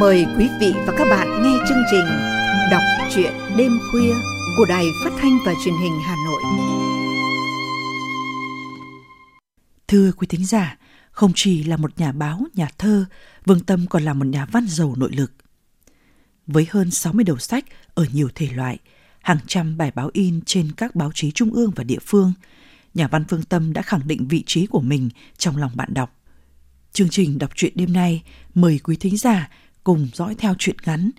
Mời quý vị và các bạn nghe chương trình Đọc truyện đêm khuya của Đài Phát thanh và Truyền hình Hà Nội. Thưa quý thính giả, không chỉ là một nhà báo, nhà thơ, Vương Tâm còn là một nhà văn giàu nội lực. Với hơn 60 đầu sách ở nhiều thể loại, hàng trăm bài báo in trên các báo chí trung ương và địa phương, nhà văn Vương Tâm đã khẳng định vị trí của mình trong lòng bạn đọc. Chương trình đọc truyện đêm nay mời quý thính giả cùng dõi theo truyện ngắn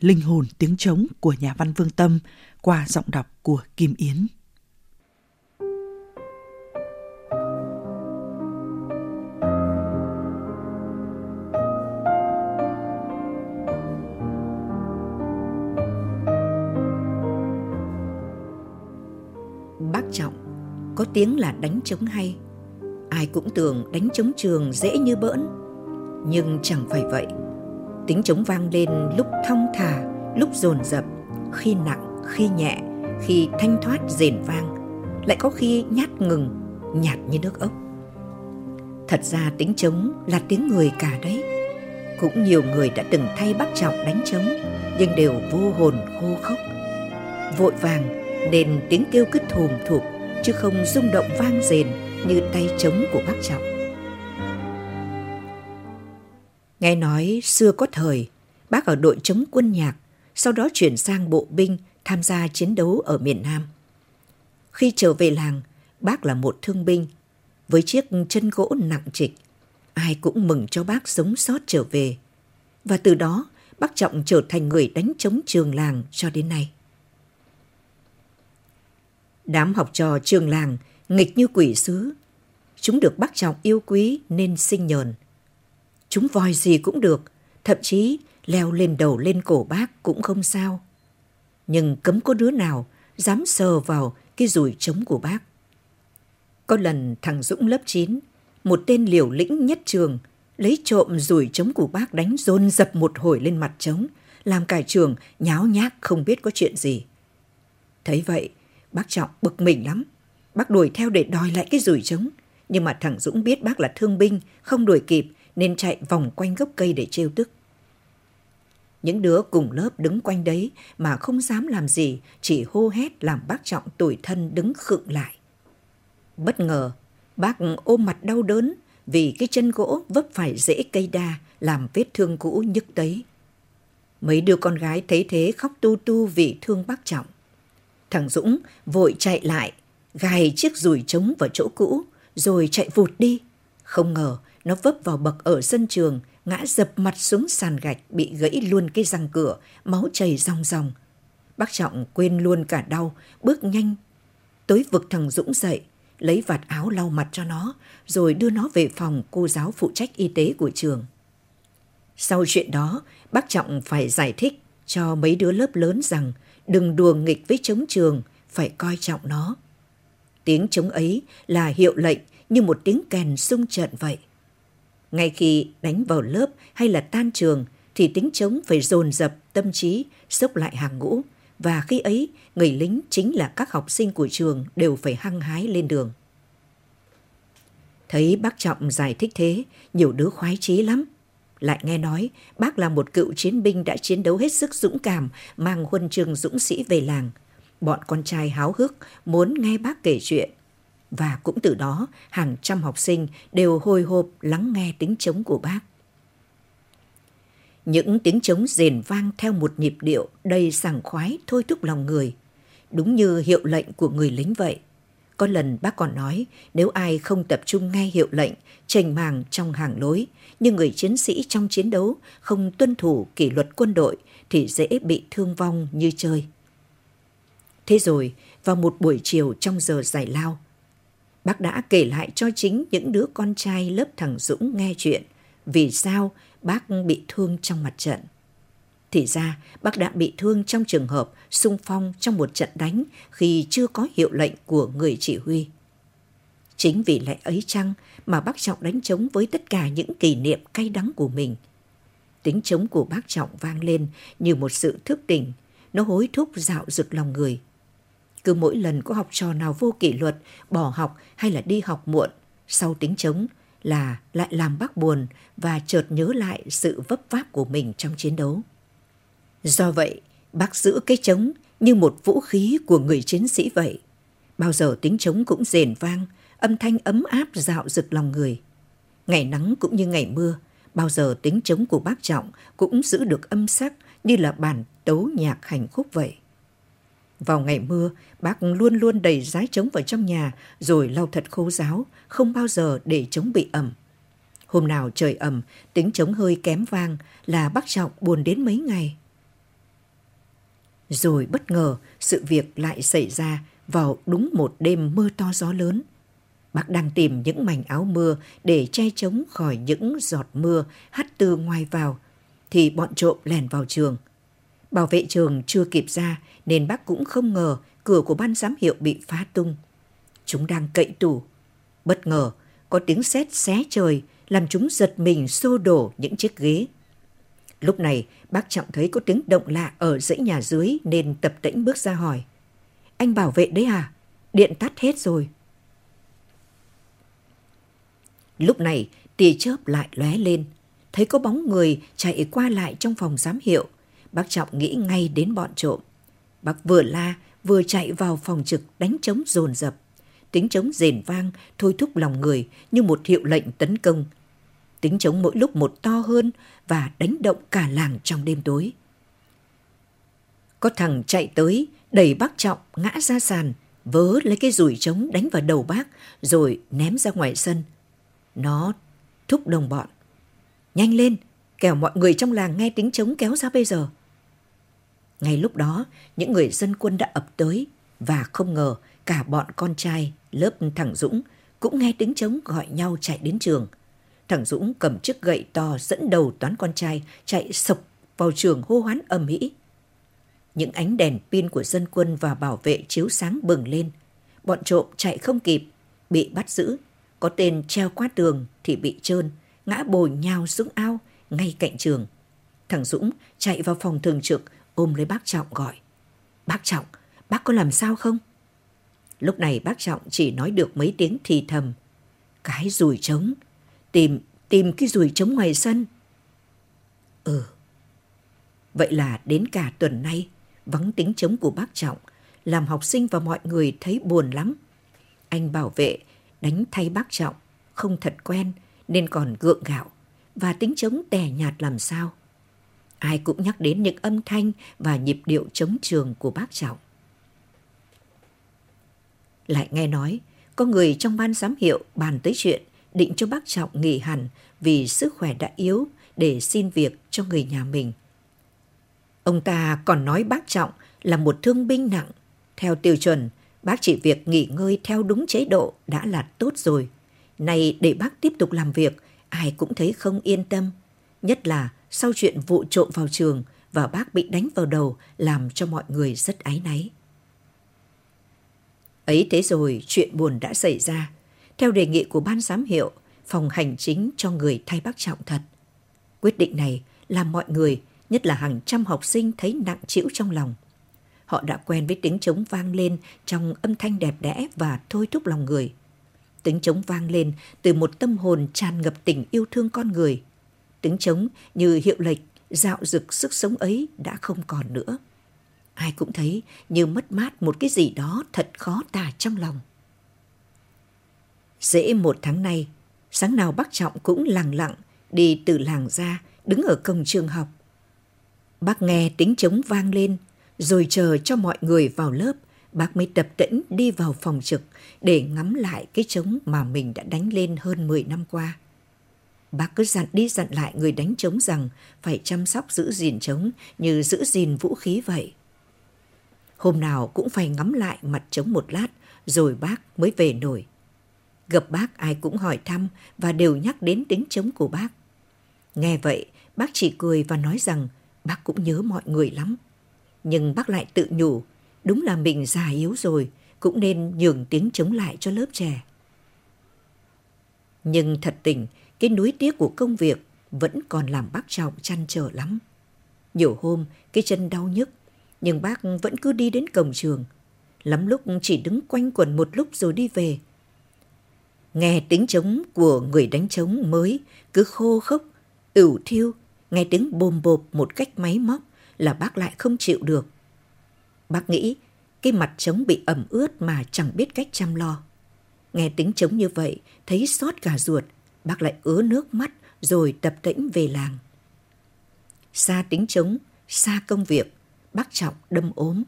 Linh hồn tiếng trống của nhà văn Vương Tâm qua giọng đọc của Kim Yến. Bác Trọng có tiếng là đánh trống hay. Ai cũng tưởng đánh trống trường dễ như bỡn, nhưng chẳng phải vậy. Tiếng trống vang lên lúc thong thả, lúc dồn dập, khi nặng, khi nhẹ, khi thanh thoát rền vang, lại có khi nhát ngừng, nhạt như nước ốc. Thật ra tiếng trống là tiếng người cả đấy. Cũng nhiều người đã từng thay bác trọng đánh trống, nhưng đều vô hồn khô khốc. Vội vàng nên tiếng kêu cứ thùm thụp chứ không rung động vang rền như tay trống của bác trọng. Nghe nói xưa có thời, bác ở đội chống quân nhạc, sau đó chuyển sang bộ binh tham gia chiến đấu ở miền Nam. Khi trở về làng, bác là một thương binh, với chiếc chân gỗ nặng trịch. Ai cũng mừng cho bác sống sót trở về. Và từ đó, bác Trọng trở thành người đánh chống trường làng cho đến nay. Đám học trò trường làng nghịch như quỷ sứ. Chúng được bác Trọng yêu quý nên sinh nhờn. Chúng voi gì cũng được, thậm chí leo lên đầu lên cổ bác cũng không sao. Nhưng cấm có đứa nào dám sờ vào cái rùi trống của bác. Có lần thằng Dũng lớp 9, một tên liều lĩnh nhất trường, lấy trộm rùi trống của bác đánh rôn dập một hồi lên mặt trống, làm cả trường nháo nhác không biết có chuyện gì. Thấy vậy, bác Trọng bực mình lắm. Bác đuổi theo để đòi lại cái rùi trống. Nhưng mà thằng Dũng biết bác là thương binh, không đuổi kịp nên chạy vòng quanh gốc cây để trêu tức. Những đứa cùng lớp đứng quanh đấy mà không dám làm gì, chỉ hô hét làm bác Trọng tủi thân đứng khựng lại. Bất ngờ, bác ôm mặt đau đớn vì cái chân gỗ vấp phải rễ cây đa làm vết thương cũ nhức tấy. Mấy đứa con gái thấy thế khóc tu tu vì thương bác Trọng. Thằng Dũng vội chạy lại, gài chiếc rùi trống vào chỗ cũ, rồi chạy vụt đi. Không ngờ nó vấp vào bậc ở sân trường, ngã dập mặt xuống sàn gạch, bị gãy luôn cái răng cửa, máu chảy ròng ròng. Bác Trọng quên luôn cả đau, bước nhanh tới vực thằng Dũng dậy, lấy vạt áo lau mặt cho nó, rồi đưa nó về phòng cô giáo phụ trách y tế của trường. Sau chuyện đó, bác Trọng phải giải thích cho mấy đứa lớp lớn rằng đừng đùa nghịch với chống trường, phải coi trọng nó. Tiếng chống ấy là hiệu lệnh như một tiếng kèn sung trận vậy. Ngay khi đánh vào lớp hay là tan trường thì tính chống phải dồn dập tâm trí, xốc lại hàng ngũ. Và khi ấy, người lính chính là các học sinh của trường đều phải hăng hái lên đường. Thấy bác Trọng giải thích thế, nhiều đứa khoái chí lắm. Lại nghe nói, bác là một cựu chiến binh đã chiến đấu hết sức dũng cảm, mang huân chương dũng sĩ về làng. Bọn con trai háo hức, muốn nghe bác kể chuyện. Và cũng từ đó, hàng trăm học sinh đều hồi hộp lắng nghe tiếng trống của bác. Những tiếng trống rền vang theo một nhịp điệu đầy sảng khoái thôi thúc lòng người. Đúng như hiệu lệnh của người lính vậy. Có lần bác còn nói nếu ai không tập trung nghe hiệu lệnh, trành màng trong hàng lối, như người chiến sĩ trong chiến đấu không tuân thủ kỷ luật quân đội thì dễ bị thương vong như chơi. Thế rồi, vào một buổi chiều trong giờ giải lao, bác đã kể lại cho chính những đứa con trai lớp thằng Dũng nghe chuyện vì sao bác bị thương trong mặt trận. Thì ra, bác đã bị thương trong trường hợp sung phong trong một trận đánh khi chưa có hiệu lệnh của người chỉ huy. Chính vì lẽ ấy chăng mà bác Trọng đánh trống với tất cả những kỷ niệm cay đắng của mình. Tính trống của bác Trọng vang lên như một sự thức tỉnh, nó hối thúc dạo rực lòng người. Cứ mỗi lần có học trò nào vô kỷ luật, bỏ học hay là đi học muộn, sau tính chống là lại làm bác buồn và chợt nhớ lại sự vấp váp của mình trong chiến đấu. Do vậy, bác giữ cái trống như một vũ khí của người chiến sĩ vậy. Bao giờ tiếng trống cũng rền vang, âm thanh ấm áp dạo rực lòng người. Ngày nắng cũng như ngày mưa, bao giờ tiếng trống của bác Trọng cũng giữ được âm sắc như là bản tấu nhạc hành khúc vậy. Vào ngày mưa, bác luôn luôn đầy rái trống vào trong nhà rồi lau thật khô ráo, không bao giờ để trống bị ẩm. Hôm nào trời ẩm, tiếng trống hơi kém vang là bác Trọng buồn đến mấy ngày. Rồi bất ngờ, sự việc lại xảy ra vào đúng một đêm mưa to gió lớn. Bác đang tìm những mảnh áo mưa để che chống khỏi những giọt mưa hắt từ ngoài vào, thì bọn trộm lèn vào trường. Bảo vệ trường chưa kịp ra nên bác cũng không ngờ cửa của ban giám hiệu bị phá tung. Chúng đang cậy tủ. Bất ngờ, có tiếng sét xé trời làm chúng giật mình xô đổ những chiếc ghế. Lúc này, bác Trọng thấy có tiếng động lạ ở dãy nhà dưới nên tập tĩnh bước ra hỏi. Anh bảo vệ đấy à? Điện tắt hết rồi. Lúc này, tia chớp lại lóe lên. Thấy có bóng người chạy qua lại trong phòng giám hiệu. Bác Trọng nghĩ ngay đến bọn trộm. Bác vừa la, vừa chạy vào phòng trực đánh trống dồn dập. Tiếng trống rền vang, thôi thúc lòng người như một hiệu lệnh tấn công. Tiếng trống mỗi lúc một to hơn và đánh động cả làng trong đêm tối. Có thằng chạy tới, đẩy bác Trọng ngã ra sàn, vớ lấy cái rủi trống đánh vào đầu bác rồi ném ra ngoài sân. Nó thúc đồng bọn. Nhanh lên, kẻo mọi người trong làng nghe tiếng trống kéo ra bây giờ. Ngay lúc đó, những người dân quân đã ập tới và không ngờ cả bọn con trai lớp thằng Dũng cũng nghe tiếng trống gọi nhau chạy đến trường. Thằng Dũng cầm chiếc gậy to dẫn đầu toán con trai chạy sộc vào trường hô hoán ầm ĩ. Những ánh đèn pin của dân quân và bảo vệ chiếu sáng bừng lên. Bọn trộm chạy không kịp, bị bắt giữ. Có tên treo qua tường thì bị trơn, ngã bồi nhào xuống ao ngay cạnh trường. Thằng Dũng chạy vào phòng thường trực ôm lấy bác Trọng gọi. Bác Trọng, bác có làm sao không? Lúc này bác Trọng chỉ nói được mấy tiếng thì thầm. Cái rùi trống, tìm, tìm cái rùi trống ngoài sân. Ừ. Vậy là đến cả tuần nay, vắng tính trống của bác Trọng, làm học sinh và mọi người thấy buồn lắm. Anh bảo vệ đánh thay bác Trọng, không thật quen nên còn gượng gạo và tính trống tè nhạt làm sao ai cũng nhắc đến những âm thanh và nhịp điệu chống trường của bác Trọng. Lại nghe nói, có người trong ban giám hiệu bàn tới chuyện định cho bác Trọng nghỉ hẳn vì sức khỏe đã yếu để xin việc cho người nhà mình. Ông ta còn nói bác Trọng là một thương binh nặng. Theo tiêu chuẩn, bác chỉ việc nghỉ ngơi theo đúng chế độ đã là tốt rồi. Này để bác tiếp tục làm việc, ai cũng thấy không yên tâm. Nhất là sau chuyện vụ trộm vào trường và bác bị đánh vào đầu làm cho mọi người rất áy náy. Ấy thế rồi chuyện buồn đã xảy ra. Theo đề nghị của ban giám hiệu, phòng hành chính cho người thay bác trọng thật. Quyết định này làm mọi người, nhất là hàng trăm học sinh thấy nặng trĩu trong lòng. Họ đã quen với tiếng trống vang lên trong âm thanh đẹp đẽ và thôi thúc lòng người. Tiếng trống vang lên từ một tâm hồn tràn ngập tình yêu thương con người – tiếng trống như hiệu lệch, dạo dực sức sống ấy đã không còn nữa. Ai cũng thấy như mất mát một cái gì đó thật khó tả trong lòng. Dễ một tháng nay, sáng nào bác Trọng cũng lặng lặng đi từ làng ra, đứng ở cổng trường học. Bác nghe tiếng trống vang lên, rồi chờ cho mọi người vào lớp, bác mới tập tĩnh đi vào phòng trực để ngắm lại cái trống mà mình đã đánh lên hơn 10 năm qua. Bác cứ dặn đi dặn lại người đánh trống rằng phải chăm sóc giữ gìn trống như giữ gìn vũ khí vậy. Hôm nào cũng phải ngắm lại mặt trống một lát rồi bác mới về nổi. Gặp bác ai cũng hỏi thăm và đều nhắc đến tính trống của bác. Nghe vậy, bác chỉ cười và nói rằng bác cũng nhớ mọi người lắm. Nhưng bác lại tự nhủ, đúng là mình già yếu rồi, cũng nên nhường tiếng chống lại cho lớp trẻ. Nhưng thật tình, cái núi tiếc của công việc vẫn còn làm bác Trọng chăn trở lắm. Nhiều hôm cái chân đau nhức, nhưng bác vẫn cứ đi đến cổng trường. Lắm lúc chỉ đứng quanh quần một lúc rồi đi về. Nghe tiếng trống của người đánh trống mới cứ khô khốc, ửu thiêu, nghe tiếng bồm bộp một cách máy móc là bác lại không chịu được. Bác nghĩ cái mặt trống bị ẩm ướt mà chẳng biết cách chăm lo. Nghe tiếng trống như vậy, thấy xót cả ruột, bác lại ứa nước mắt rồi tập tễnh về làng. Xa tính trống, xa công việc, bác Trọng đâm ốm.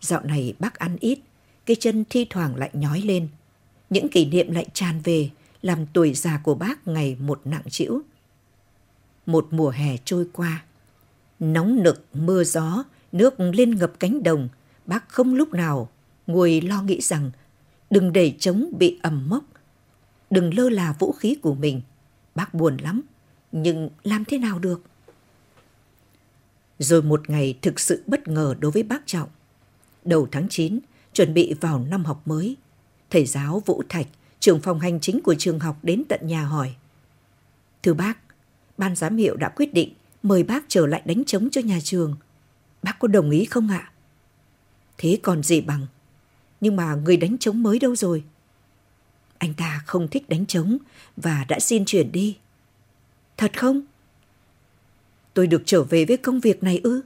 Dạo này bác ăn ít, cái chân thi thoảng lại nhói lên. Những kỷ niệm lại tràn về, làm tuổi già của bác ngày một nặng trĩu. Một mùa hè trôi qua, nóng nực, mưa gió, nước lên ngập cánh đồng, bác không lúc nào ngồi lo nghĩ rằng đừng để trống bị ẩm mốc, đừng lơ là vũ khí của mình. Bác buồn lắm, nhưng làm thế nào được? Rồi một ngày thực sự bất ngờ đối với bác Trọng. Đầu tháng 9, chuẩn bị vào năm học mới, thầy giáo Vũ Thạch, trưởng phòng hành chính của trường học đến tận nhà hỏi. Thưa bác, ban giám hiệu đã quyết định mời bác trở lại đánh trống cho nhà trường. Bác có đồng ý không ạ? Thế còn gì bằng? Nhưng mà người đánh trống mới đâu rồi? Anh ta không thích đánh trống và đã xin chuyển đi. Thật không? Tôi được trở về với công việc này ư?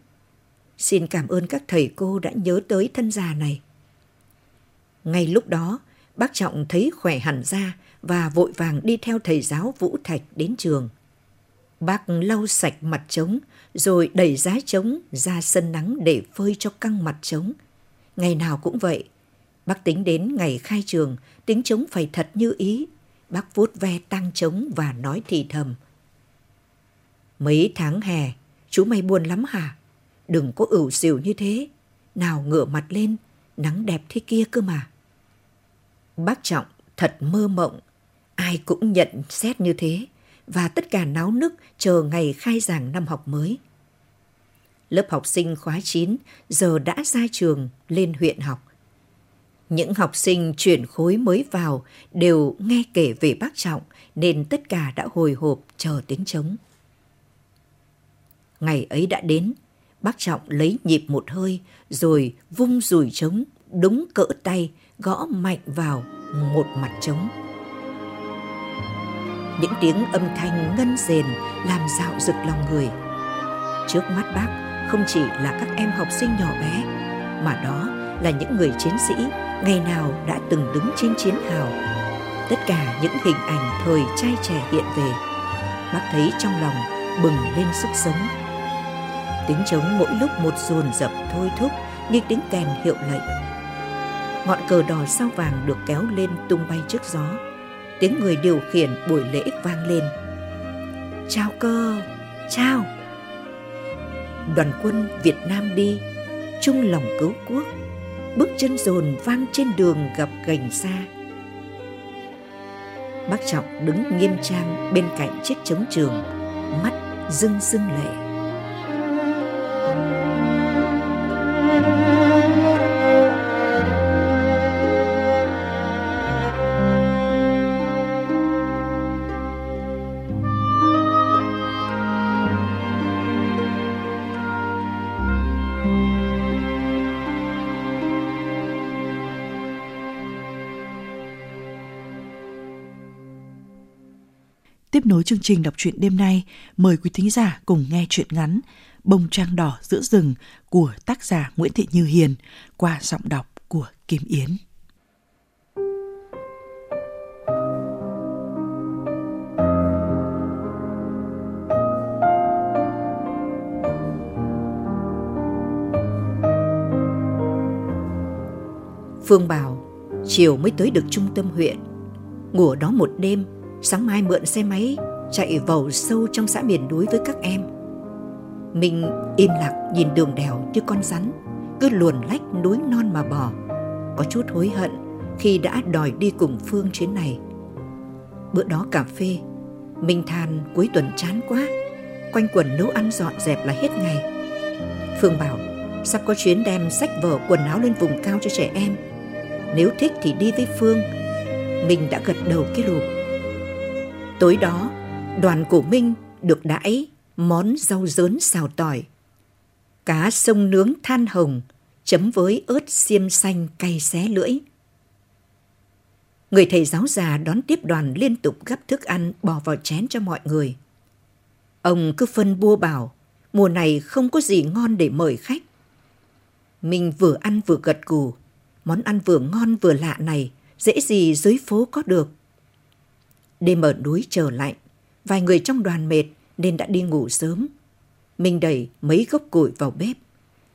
Xin cảm ơn các thầy cô đã nhớ tới thân già này. Ngay lúc đó, bác Trọng thấy khỏe hẳn ra và vội vàng đi theo thầy giáo Vũ Thạch đến trường. Bác lau sạch mặt trống rồi đẩy giá trống ra sân nắng để phơi cho căng mặt trống. Ngày nào cũng vậy. Bác tính đến ngày khai trường, tính trống phải thật như ý. Bác vuốt ve tăng trống và nói thì thầm. Mấy tháng hè, chú mày buồn lắm hả? Đừng có ửu xỉu như thế. Nào ngửa mặt lên, nắng đẹp thế kia cơ mà. Bác Trọng thật mơ mộng. Ai cũng nhận xét như thế và tất cả náo nức chờ ngày khai giảng năm học mới. Lớp học sinh khóa 9 giờ đã ra trường lên huyện học. Những học sinh chuyển khối mới vào đều nghe kể về bác Trọng nên tất cả đã hồi hộp chờ tiếng trống. Ngày ấy đã đến, bác Trọng lấy nhịp một hơi rồi vung rùi trống đúng cỡ tay gõ mạnh vào một mặt trống. Những tiếng âm thanh ngân rền làm dạo rực lòng người. Trước mắt bác không chỉ là các em học sinh nhỏ bé, mà đó là những người chiến sĩ ngày nào đã từng đứng trên chiến hào. Tất cả những hình ảnh thời trai trẻ hiện về, bác thấy trong lòng bừng lên sức sống. Tiếng trống mỗi lúc một dồn dập thôi thúc như tiếng kèn hiệu lệnh. Ngọn cờ đỏ sao vàng được kéo lên tung bay trước gió. Tiếng người điều khiển buổi lễ vang lên. Chào cơ, chào. Đoàn quân Việt Nam đi, chung lòng cứu quốc. Bước chân dồn vang trên đường gặp gành xa. Bác Trọng đứng nghiêm trang bên cạnh chiếc trống trường, mắt rưng rưng lệ. Nối chương trình đọc truyện đêm nay, mời quý thính giả cùng nghe truyện ngắn Bông trang đỏ giữa rừng của tác giả Nguyễn Thị Như Hiền qua giọng đọc của Kim Yến. Phương bảo chiều mới tới được trung tâm huyện. Ngủ ở đó một đêm Sáng mai mượn xe máy chạy vào sâu trong xã miền núi với các em. Mình im lặng nhìn đường đèo như con rắn, cứ luồn lách núi non mà bò. Có chút hối hận khi đã đòi đi cùng Phương chuyến này. Bữa đó cà phê, mình than cuối tuần chán quá, quanh quần nấu ăn dọn dẹp là hết ngày. Phương bảo, sắp có chuyến đem sách vở quần áo lên vùng cao cho trẻ em. Nếu thích thì đi với Phương. Mình đã gật đầu cái lụp Tối đó, đoàn của Minh được đãi món rau dớn xào tỏi. Cá sông nướng than hồng chấm với ớt xiêm xanh cay xé lưỡi. Người thầy giáo già đón tiếp đoàn liên tục gấp thức ăn bỏ vào chén cho mọi người. Ông cứ phân bua bảo, mùa này không có gì ngon để mời khách. Mình vừa ăn vừa gật gù, món ăn vừa ngon vừa lạ này, dễ gì dưới phố có được. Đêm ở núi trở lạnh, vài người trong đoàn mệt nên đã đi ngủ sớm. Mình đẩy mấy gốc củi vào bếp,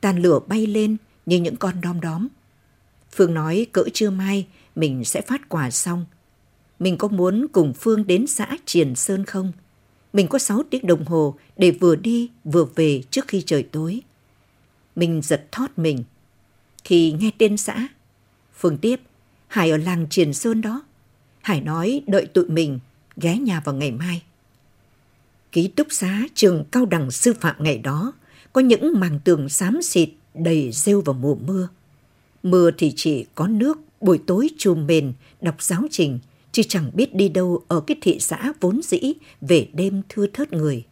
tàn lửa bay lên như những con đom đóm. Phương nói cỡ trưa mai mình sẽ phát quà xong. Mình có muốn cùng Phương đến xã Triền Sơn không? Mình có 6 tiếng đồng hồ để vừa đi vừa về trước khi trời tối. Mình giật thót mình. Khi nghe tên xã, Phương tiếp, Hải ở làng Triền Sơn đó. Hải nói đợi tụi mình ghé nhà vào ngày mai. Ký túc xá trường cao đẳng sư phạm ngày đó có những màng tường xám xịt đầy rêu vào mùa mưa. Mưa thì chỉ có nước buổi tối chùm mền đọc giáo trình chứ chẳng biết đi đâu ở cái thị xã vốn dĩ về đêm thưa thớt người.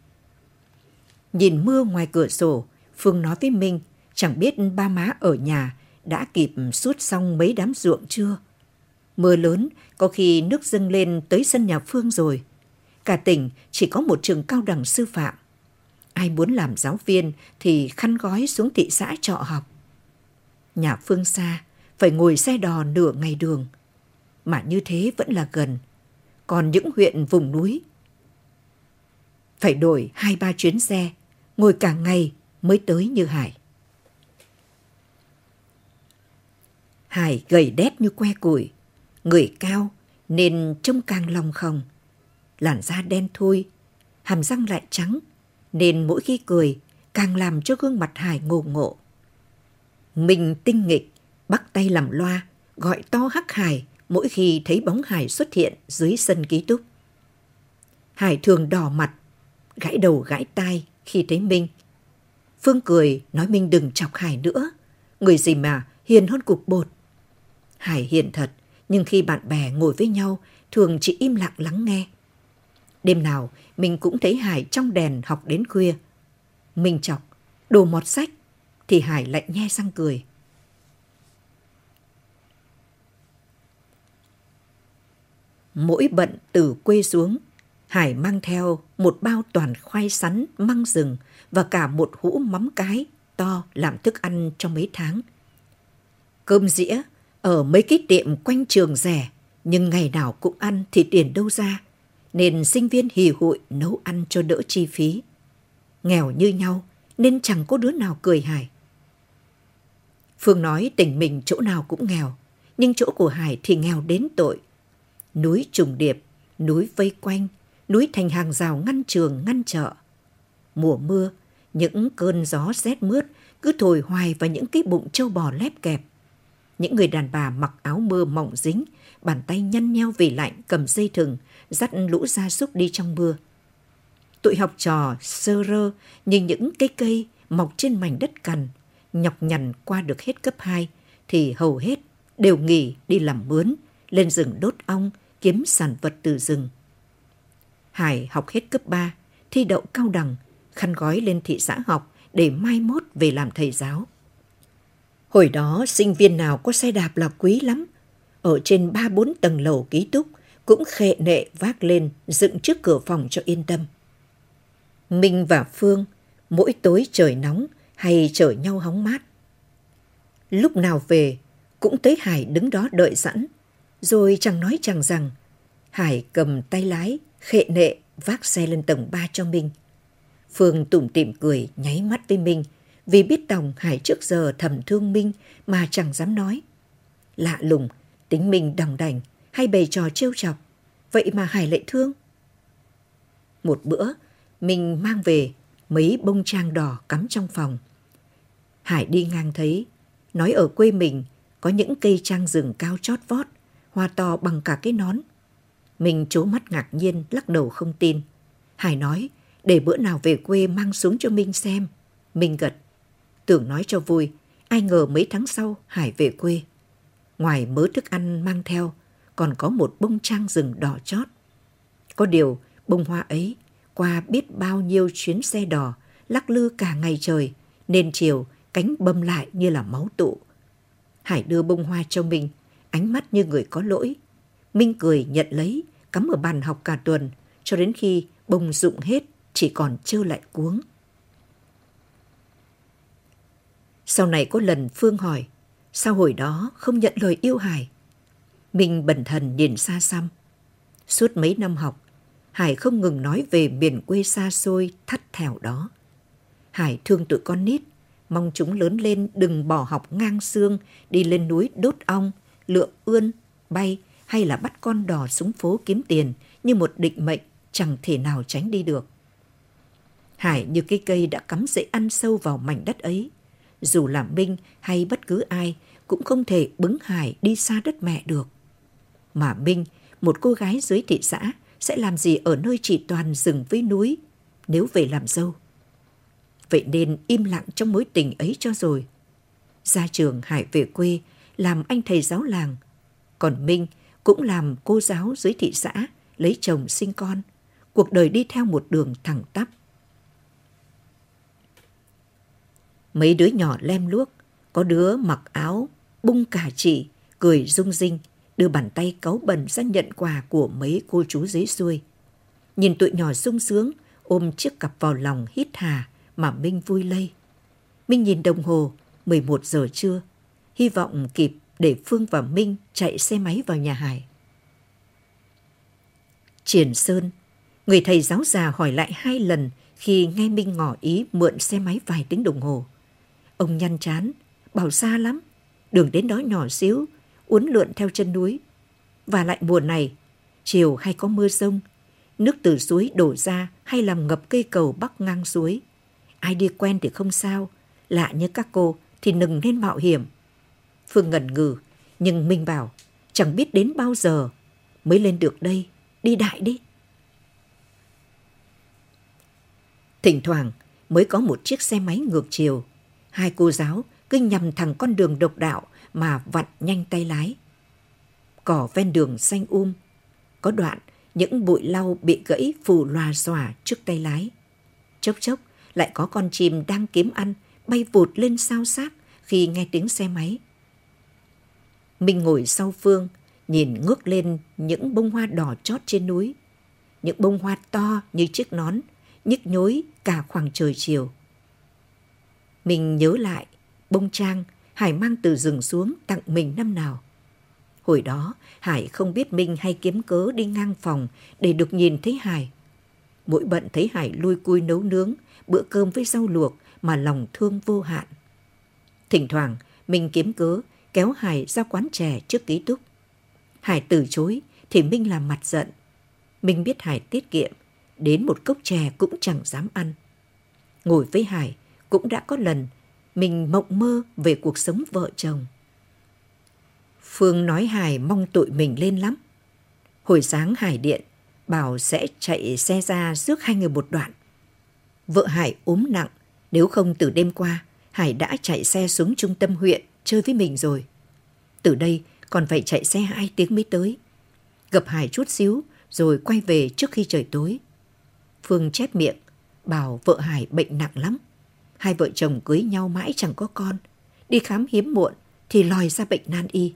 Nhìn mưa ngoài cửa sổ, Phương nói với Minh chẳng biết ba má ở nhà đã kịp suốt xong mấy đám ruộng chưa. Mưa lớn có khi nước dâng lên tới sân nhà Phương rồi. Cả tỉnh chỉ có một trường cao đẳng sư phạm. Ai muốn làm giáo viên thì khăn gói xuống thị xã trọ học. Nhà Phương xa, phải ngồi xe đò nửa ngày đường. Mà như thế vẫn là gần. Còn những huyện vùng núi phải đổi hai ba chuyến xe, ngồi cả ngày mới tới như Hải. Hải gầy đét như que củi, người cao nên trông càng lòng không. Làn da đen thui, hàm răng lại trắng, nên mỗi khi cười càng làm cho gương mặt Hải ngộ ngộ. Mình tinh nghịch, bắt tay làm loa, gọi to hắc Hải mỗi khi thấy bóng Hải xuất hiện dưới sân ký túc. Hải thường đỏ mặt, gãi đầu gãi tai khi thấy Minh. Phương cười nói Minh đừng chọc Hải nữa, người gì mà hiền hơn cục bột. Hải hiền thật, nhưng khi bạn bè ngồi với nhau thường chỉ im lặng lắng nghe. Đêm nào mình cũng thấy Hải trong đèn học đến khuya. Mình chọc, đồ mọt sách, thì Hải lại nhe răng cười. Mỗi bận từ quê xuống, Hải mang theo một bao toàn khoai sắn, măng rừng và cả một hũ mắm cái to làm thức ăn trong mấy tháng. Cơm dĩa ở mấy cái tiệm quanh trường rẻ, nhưng ngày nào cũng ăn thì tiền đâu ra, nên sinh viên hì hụi nấu ăn cho đỡ chi phí. Nghèo như nhau nên chẳng có đứa nào cười Hải. Phương nói tỉnh mình chỗ nào cũng nghèo, nhưng chỗ của Hải thì nghèo đến tội. Núi trùng điệp, núi vây quanh, núi thành hàng rào ngăn trường ngăn chợ. Mùa mưa, những cơn gió rét mướt cứ thổi hoài vào những cái bụng trâu bò lép kẹp. Những người đàn bà mặc áo mưa mỏng dính, bàn tay nhăn nheo vì lạnh cầm dây thừng, dắt lũ gia súc đi trong mưa. Tụi học trò sơ rơ như những cây cây mọc trên mảnh đất cằn, nhọc nhằn qua được hết cấp 2 thì hầu hết đều nghỉ đi làm mướn, lên rừng đốt ong, kiếm sản vật từ rừng. Hải học hết cấp 3, thi đậu cao đẳng, khăn gói lên thị xã học để mai mốt về làm thầy giáo. Hồi đó sinh viên nào có xe đạp là quý lắm. Ở trên ba bốn tầng lầu ký túc cũng khệ nệ vác lên dựng trước cửa phòng cho yên tâm. Minh và Phương mỗi tối trời nóng hay chở nhau hóng mát. Lúc nào về cũng thấy Hải đứng đó đợi sẵn, rồi chẳng nói chẳng rằng Hải cầm tay lái, khệ nệ vác xe lên tầng 3 cho Minh. Phương tủm tỉm cười nháy mắt với Minh vì biết đồng Hải trước giờ thầm thương Minh mà chẳng dám nói. Lạ lùng, tính mình đồng đành hay bày trò trêu chọc, vậy mà Hải lại thương. Một bữa, mình mang về mấy bông trang đỏ cắm trong phòng. Hải đi ngang thấy, nói ở quê mình có những cây trang rừng cao chót vót, hoa to bằng cả cái nón. Mình chố mắt ngạc nhiên, lắc đầu không tin. Hải nói, để bữa nào về quê mang xuống cho Minh xem. Minh gật. Tưởng nói cho vui, ai ngờ mấy tháng sau Hải về quê. Ngoài mớ thức ăn mang theo, còn có một bông trang rừng đỏ chót. Có điều, bông hoa ấy, qua biết bao nhiêu chuyến xe đò, lắc lư cả ngày trời, nên chiều cánh bâm lại như là máu tụ. Hải đưa bông hoa cho mình, ánh mắt như người có lỗi. Minh cười nhận lấy, cắm ở bàn học cả tuần, cho đến khi bông dụng hết, chỉ còn trơ lại cuống. Sau này có lần Phương hỏi, sao hồi đó không nhận lời yêu Hải? Minh bẩn thần nhìn xa xăm. Suốt mấy năm học, Hải không ngừng nói về miền quê xa xôi thắt thẻo đó. Hải thương tụi con nít, mong chúng lớn lên đừng bỏ học ngang xương, đi lên núi đốt ong, lượm ươn, bay hay là bắt con đò xuống phố kiếm tiền như một định mệnh chẳng thể nào tránh đi được. Hải như cái cây đã cắm rễ ăn sâu vào mảnh đất ấy. Dù là Minh hay bất cứ ai cũng không thể bứng Hải đi xa đất mẹ được. Mà Minh, một cô gái dưới thị xã, sẽ làm gì ở nơi chỉ toàn rừng với núi nếu về làm dâu. Vậy nên im lặng trong mối tình ấy cho rồi. Ra trường Hải về quê, làm anh thầy giáo làng. Còn Minh cũng làm cô giáo dưới thị xã, lấy chồng sinh con. Cuộc đời đi theo một đường thẳng tắp. Mấy đứa nhỏ lem luốc, có đứa mặc áo, bung cả chỉ, cười rung rinh, đưa bàn tay cáu bẩn ra nhận quà của mấy cô chú dưới xuôi. Nhìn tụi nhỏ sung sướng, ôm chiếc cặp vào lòng hít hà mà Minh vui lây. Minh nhìn đồng hồ, 11 giờ trưa, hy vọng kịp để Phương và Minh chạy xe máy vào nhà Hải. Triển Sơn, người thầy giáo già hỏi lại hai lần khi nghe Minh ngỏ ý mượn xe máy vài tiếng đồng hồ. Ông nhăn chán, bảo xa lắm, đường đến đó nhỏ xíu, uốn lượn theo chân núi. Và lại mùa này, chiều hay có mưa rông, nước từ suối đổ ra hay làm ngập cây cầu bắc ngang suối. Ai đi quen thì không sao, lạ như các cô thì đừng nên mạo hiểm. Phương ngần ngừ, nhưng Minh bảo, chẳng biết đến bao giờ mới lên được đây, đi đại đi. Thỉnh thoảng mới có một chiếc xe máy ngược chiều. Hai cô giáo cứ nhằm thẳng con đường độc đạo mà vặn nhanh tay lái. Cỏ ven đường xanh um, có đoạn những bụi lau bị gãy phù loà xòa trước tay lái. Chốc chốc lại có con chim đang kiếm ăn bay vụt lên sao sát khi nghe tiếng xe máy. Minh ngồi sau Phương, nhìn ngước lên những bông hoa đỏ chót trên núi. Những bông hoa to như chiếc nón, nhức nhối cả khoảng trời chiều. Mình nhớ lại bông trang Hải mang từ rừng xuống tặng mình năm nào. Hồi đó, Hải không biết Minh hay kiếm cớ đi ngang phòng để được nhìn thấy Hải. Mỗi bận thấy Hải lui cui nấu nướng, bữa cơm với rau luộc mà lòng thương vô hạn. Thỉnh thoảng, Minh kiếm cớ kéo Hải ra quán chè trước ký túc. Hải từ chối thì Minh làm mặt giận. Minh biết Hải tiết kiệm, đến một cốc chè cũng chẳng dám ăn. Ngồi với Hải cũng đã có lần mình mộng mơ về cuộc sống vợ chồng. Phương nói Hải mong tụi mình lên lắm. Hồi sáng Hải điện, bảo sẽ chạy xe ra rước hai người một đoạn. Vợ Hải ốm nặng, nếu không từ đêm qua, Hải đã chạy xe xuống trung tâm huyện chơi với mình rồi. Từ đây còn phải chạy xe hai tiếng mới tới. Gặp Hải chút xíu rồi quay về trước khi trời tối. Phương chép miệng, bảo vợ Hải bệnh nặng lắm. Hai vợ chồng cưới nhau mãi chẳng có con. Đi khám hiếm muộn thì lòi ra bệnh nan y.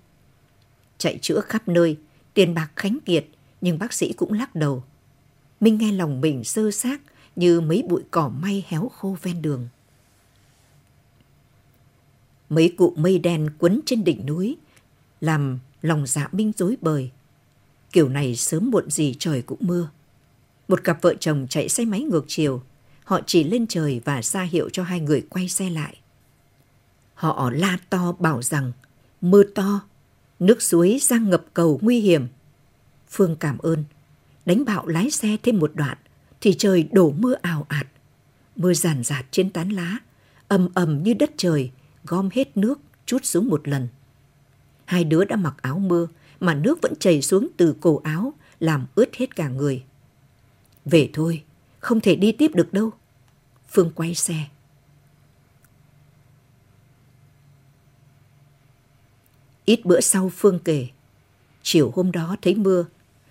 Chạy chữa khắp nơi, tiền bạc khánh kiệt, nhưng bác sĩ cũng lắc đầu. Minh nghe lòng mình sơ xác như mấy bụi cỏ may héo khô ven đường. Mấy cụ mây đen quấn trên đỉnh núi, làm lòng dạ Minh rối bời. Kiểu này sớm muộn gì trời cũng mưa. Một cặp vợ chồng chạy xe máy ngược chiều, Họ chỉ lên trời và ra hiệu cho hai người quay xe lại. Họ la to bảo rằng mưa to, nước suối đang ngập cầu nguy hiểm. Phương cảm ơn. Đánh bạo lái xe thêm một đoạn thì trời đổ mưa ào ạt. Mưa giàn giạt trên tán lá, ầm ầm như đất trời, gom hết nước chút xuống một lần. Hai đứa đã mặc áo mưa mà nước vẫn chảy xuống từ cổ áo làm ướt hết cả người. Về thôi, không thể đi tiếp được đâu. Phương quay xe. Ít bữa sau Phương kể, chiều hôm đó thấy mưa,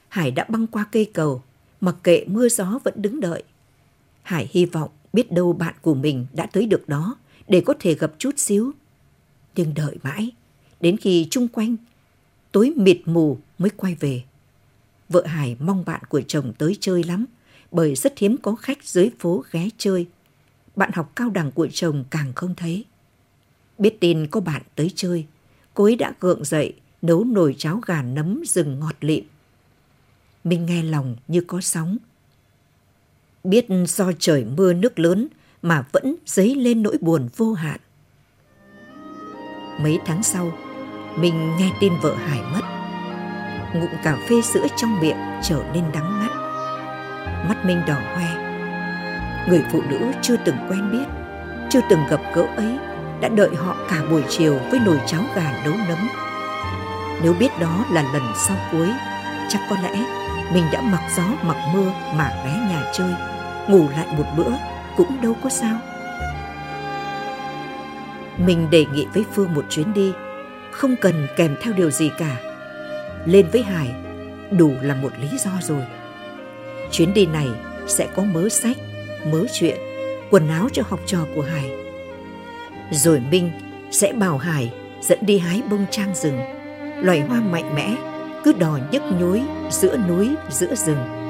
Hải đã băng qua cây cầu, mặc kệ mưa gió vẫn đứng đợi. Hải hy vọng biết đâu bạn của mình đã tới được đó để có thể gặp chút xíu. Nhưng đợi mãi, đến khi chung quanh tối mịt mù mới quay về. vợ Hải mong bạn của chồng tới chơi lắm, bởi rất hiếm có khách dưới phố ghé chơi. Bạn học cao đẳng của chồng càng không thấy. Biết tin có bạn tới chơi, cô ấy đã gượng dậy nấu nồi cháo gà nấm rừng ngọt lịm. mình nghe lòng như có sóng. Biết do trời mưa nước lớn mà vẫn dấy lên nỗi buồn vô hạn. Mấy tháng sau, mình nghe tin vợ Hải mất. Ngụm cà phê sữa trong miệng trở nên đắng ngắt. Mắt Minh đỏ hoe. Người phụ nữ chưa từng quen biết, chưa từng gặp gỡ ấy đã đợi họ cả buổi chiều với nồi cháo gà nấu nấm. Nếu biết đó là lần sau cuối, chắc có lẽ mình đã mặc gió mặc mưa mà ghé nhà chơi, ngủ lại một bữa cũng đâu có sao. Mình đề nghị với Phương một chuyến đi, không cần kèm theo điều gì cả. Lên với Hải đủ là một lý do rồi. Chuyến đi này sẽ có mớ sách, mớ chuyện, quần áo cho học trò của Hải. Rồi Minh sẽ bảo Hải dẫn đi hái bông trang rừng, loài hoa mạnh mẽ, cứ đò nhức nhối giữa núi giữa rừng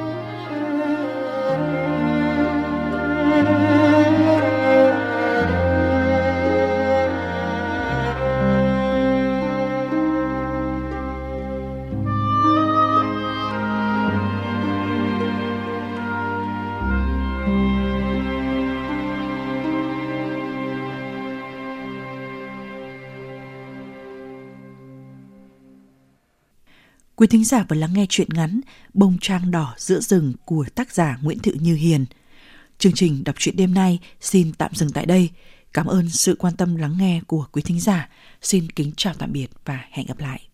Quý thính giả vừa lắng nghe chuyện ngắn Bông trang đỏ giữa rừng của tác giả Nguyễn Thị Như Hiền. Chương trình đọc truyện đêm nay xin tạm dừng tại đây. Cảm ơn sự quan tâm lắng nghe của quý thính giả. Xin kính chào tạm biệt và hẹn gặp lại.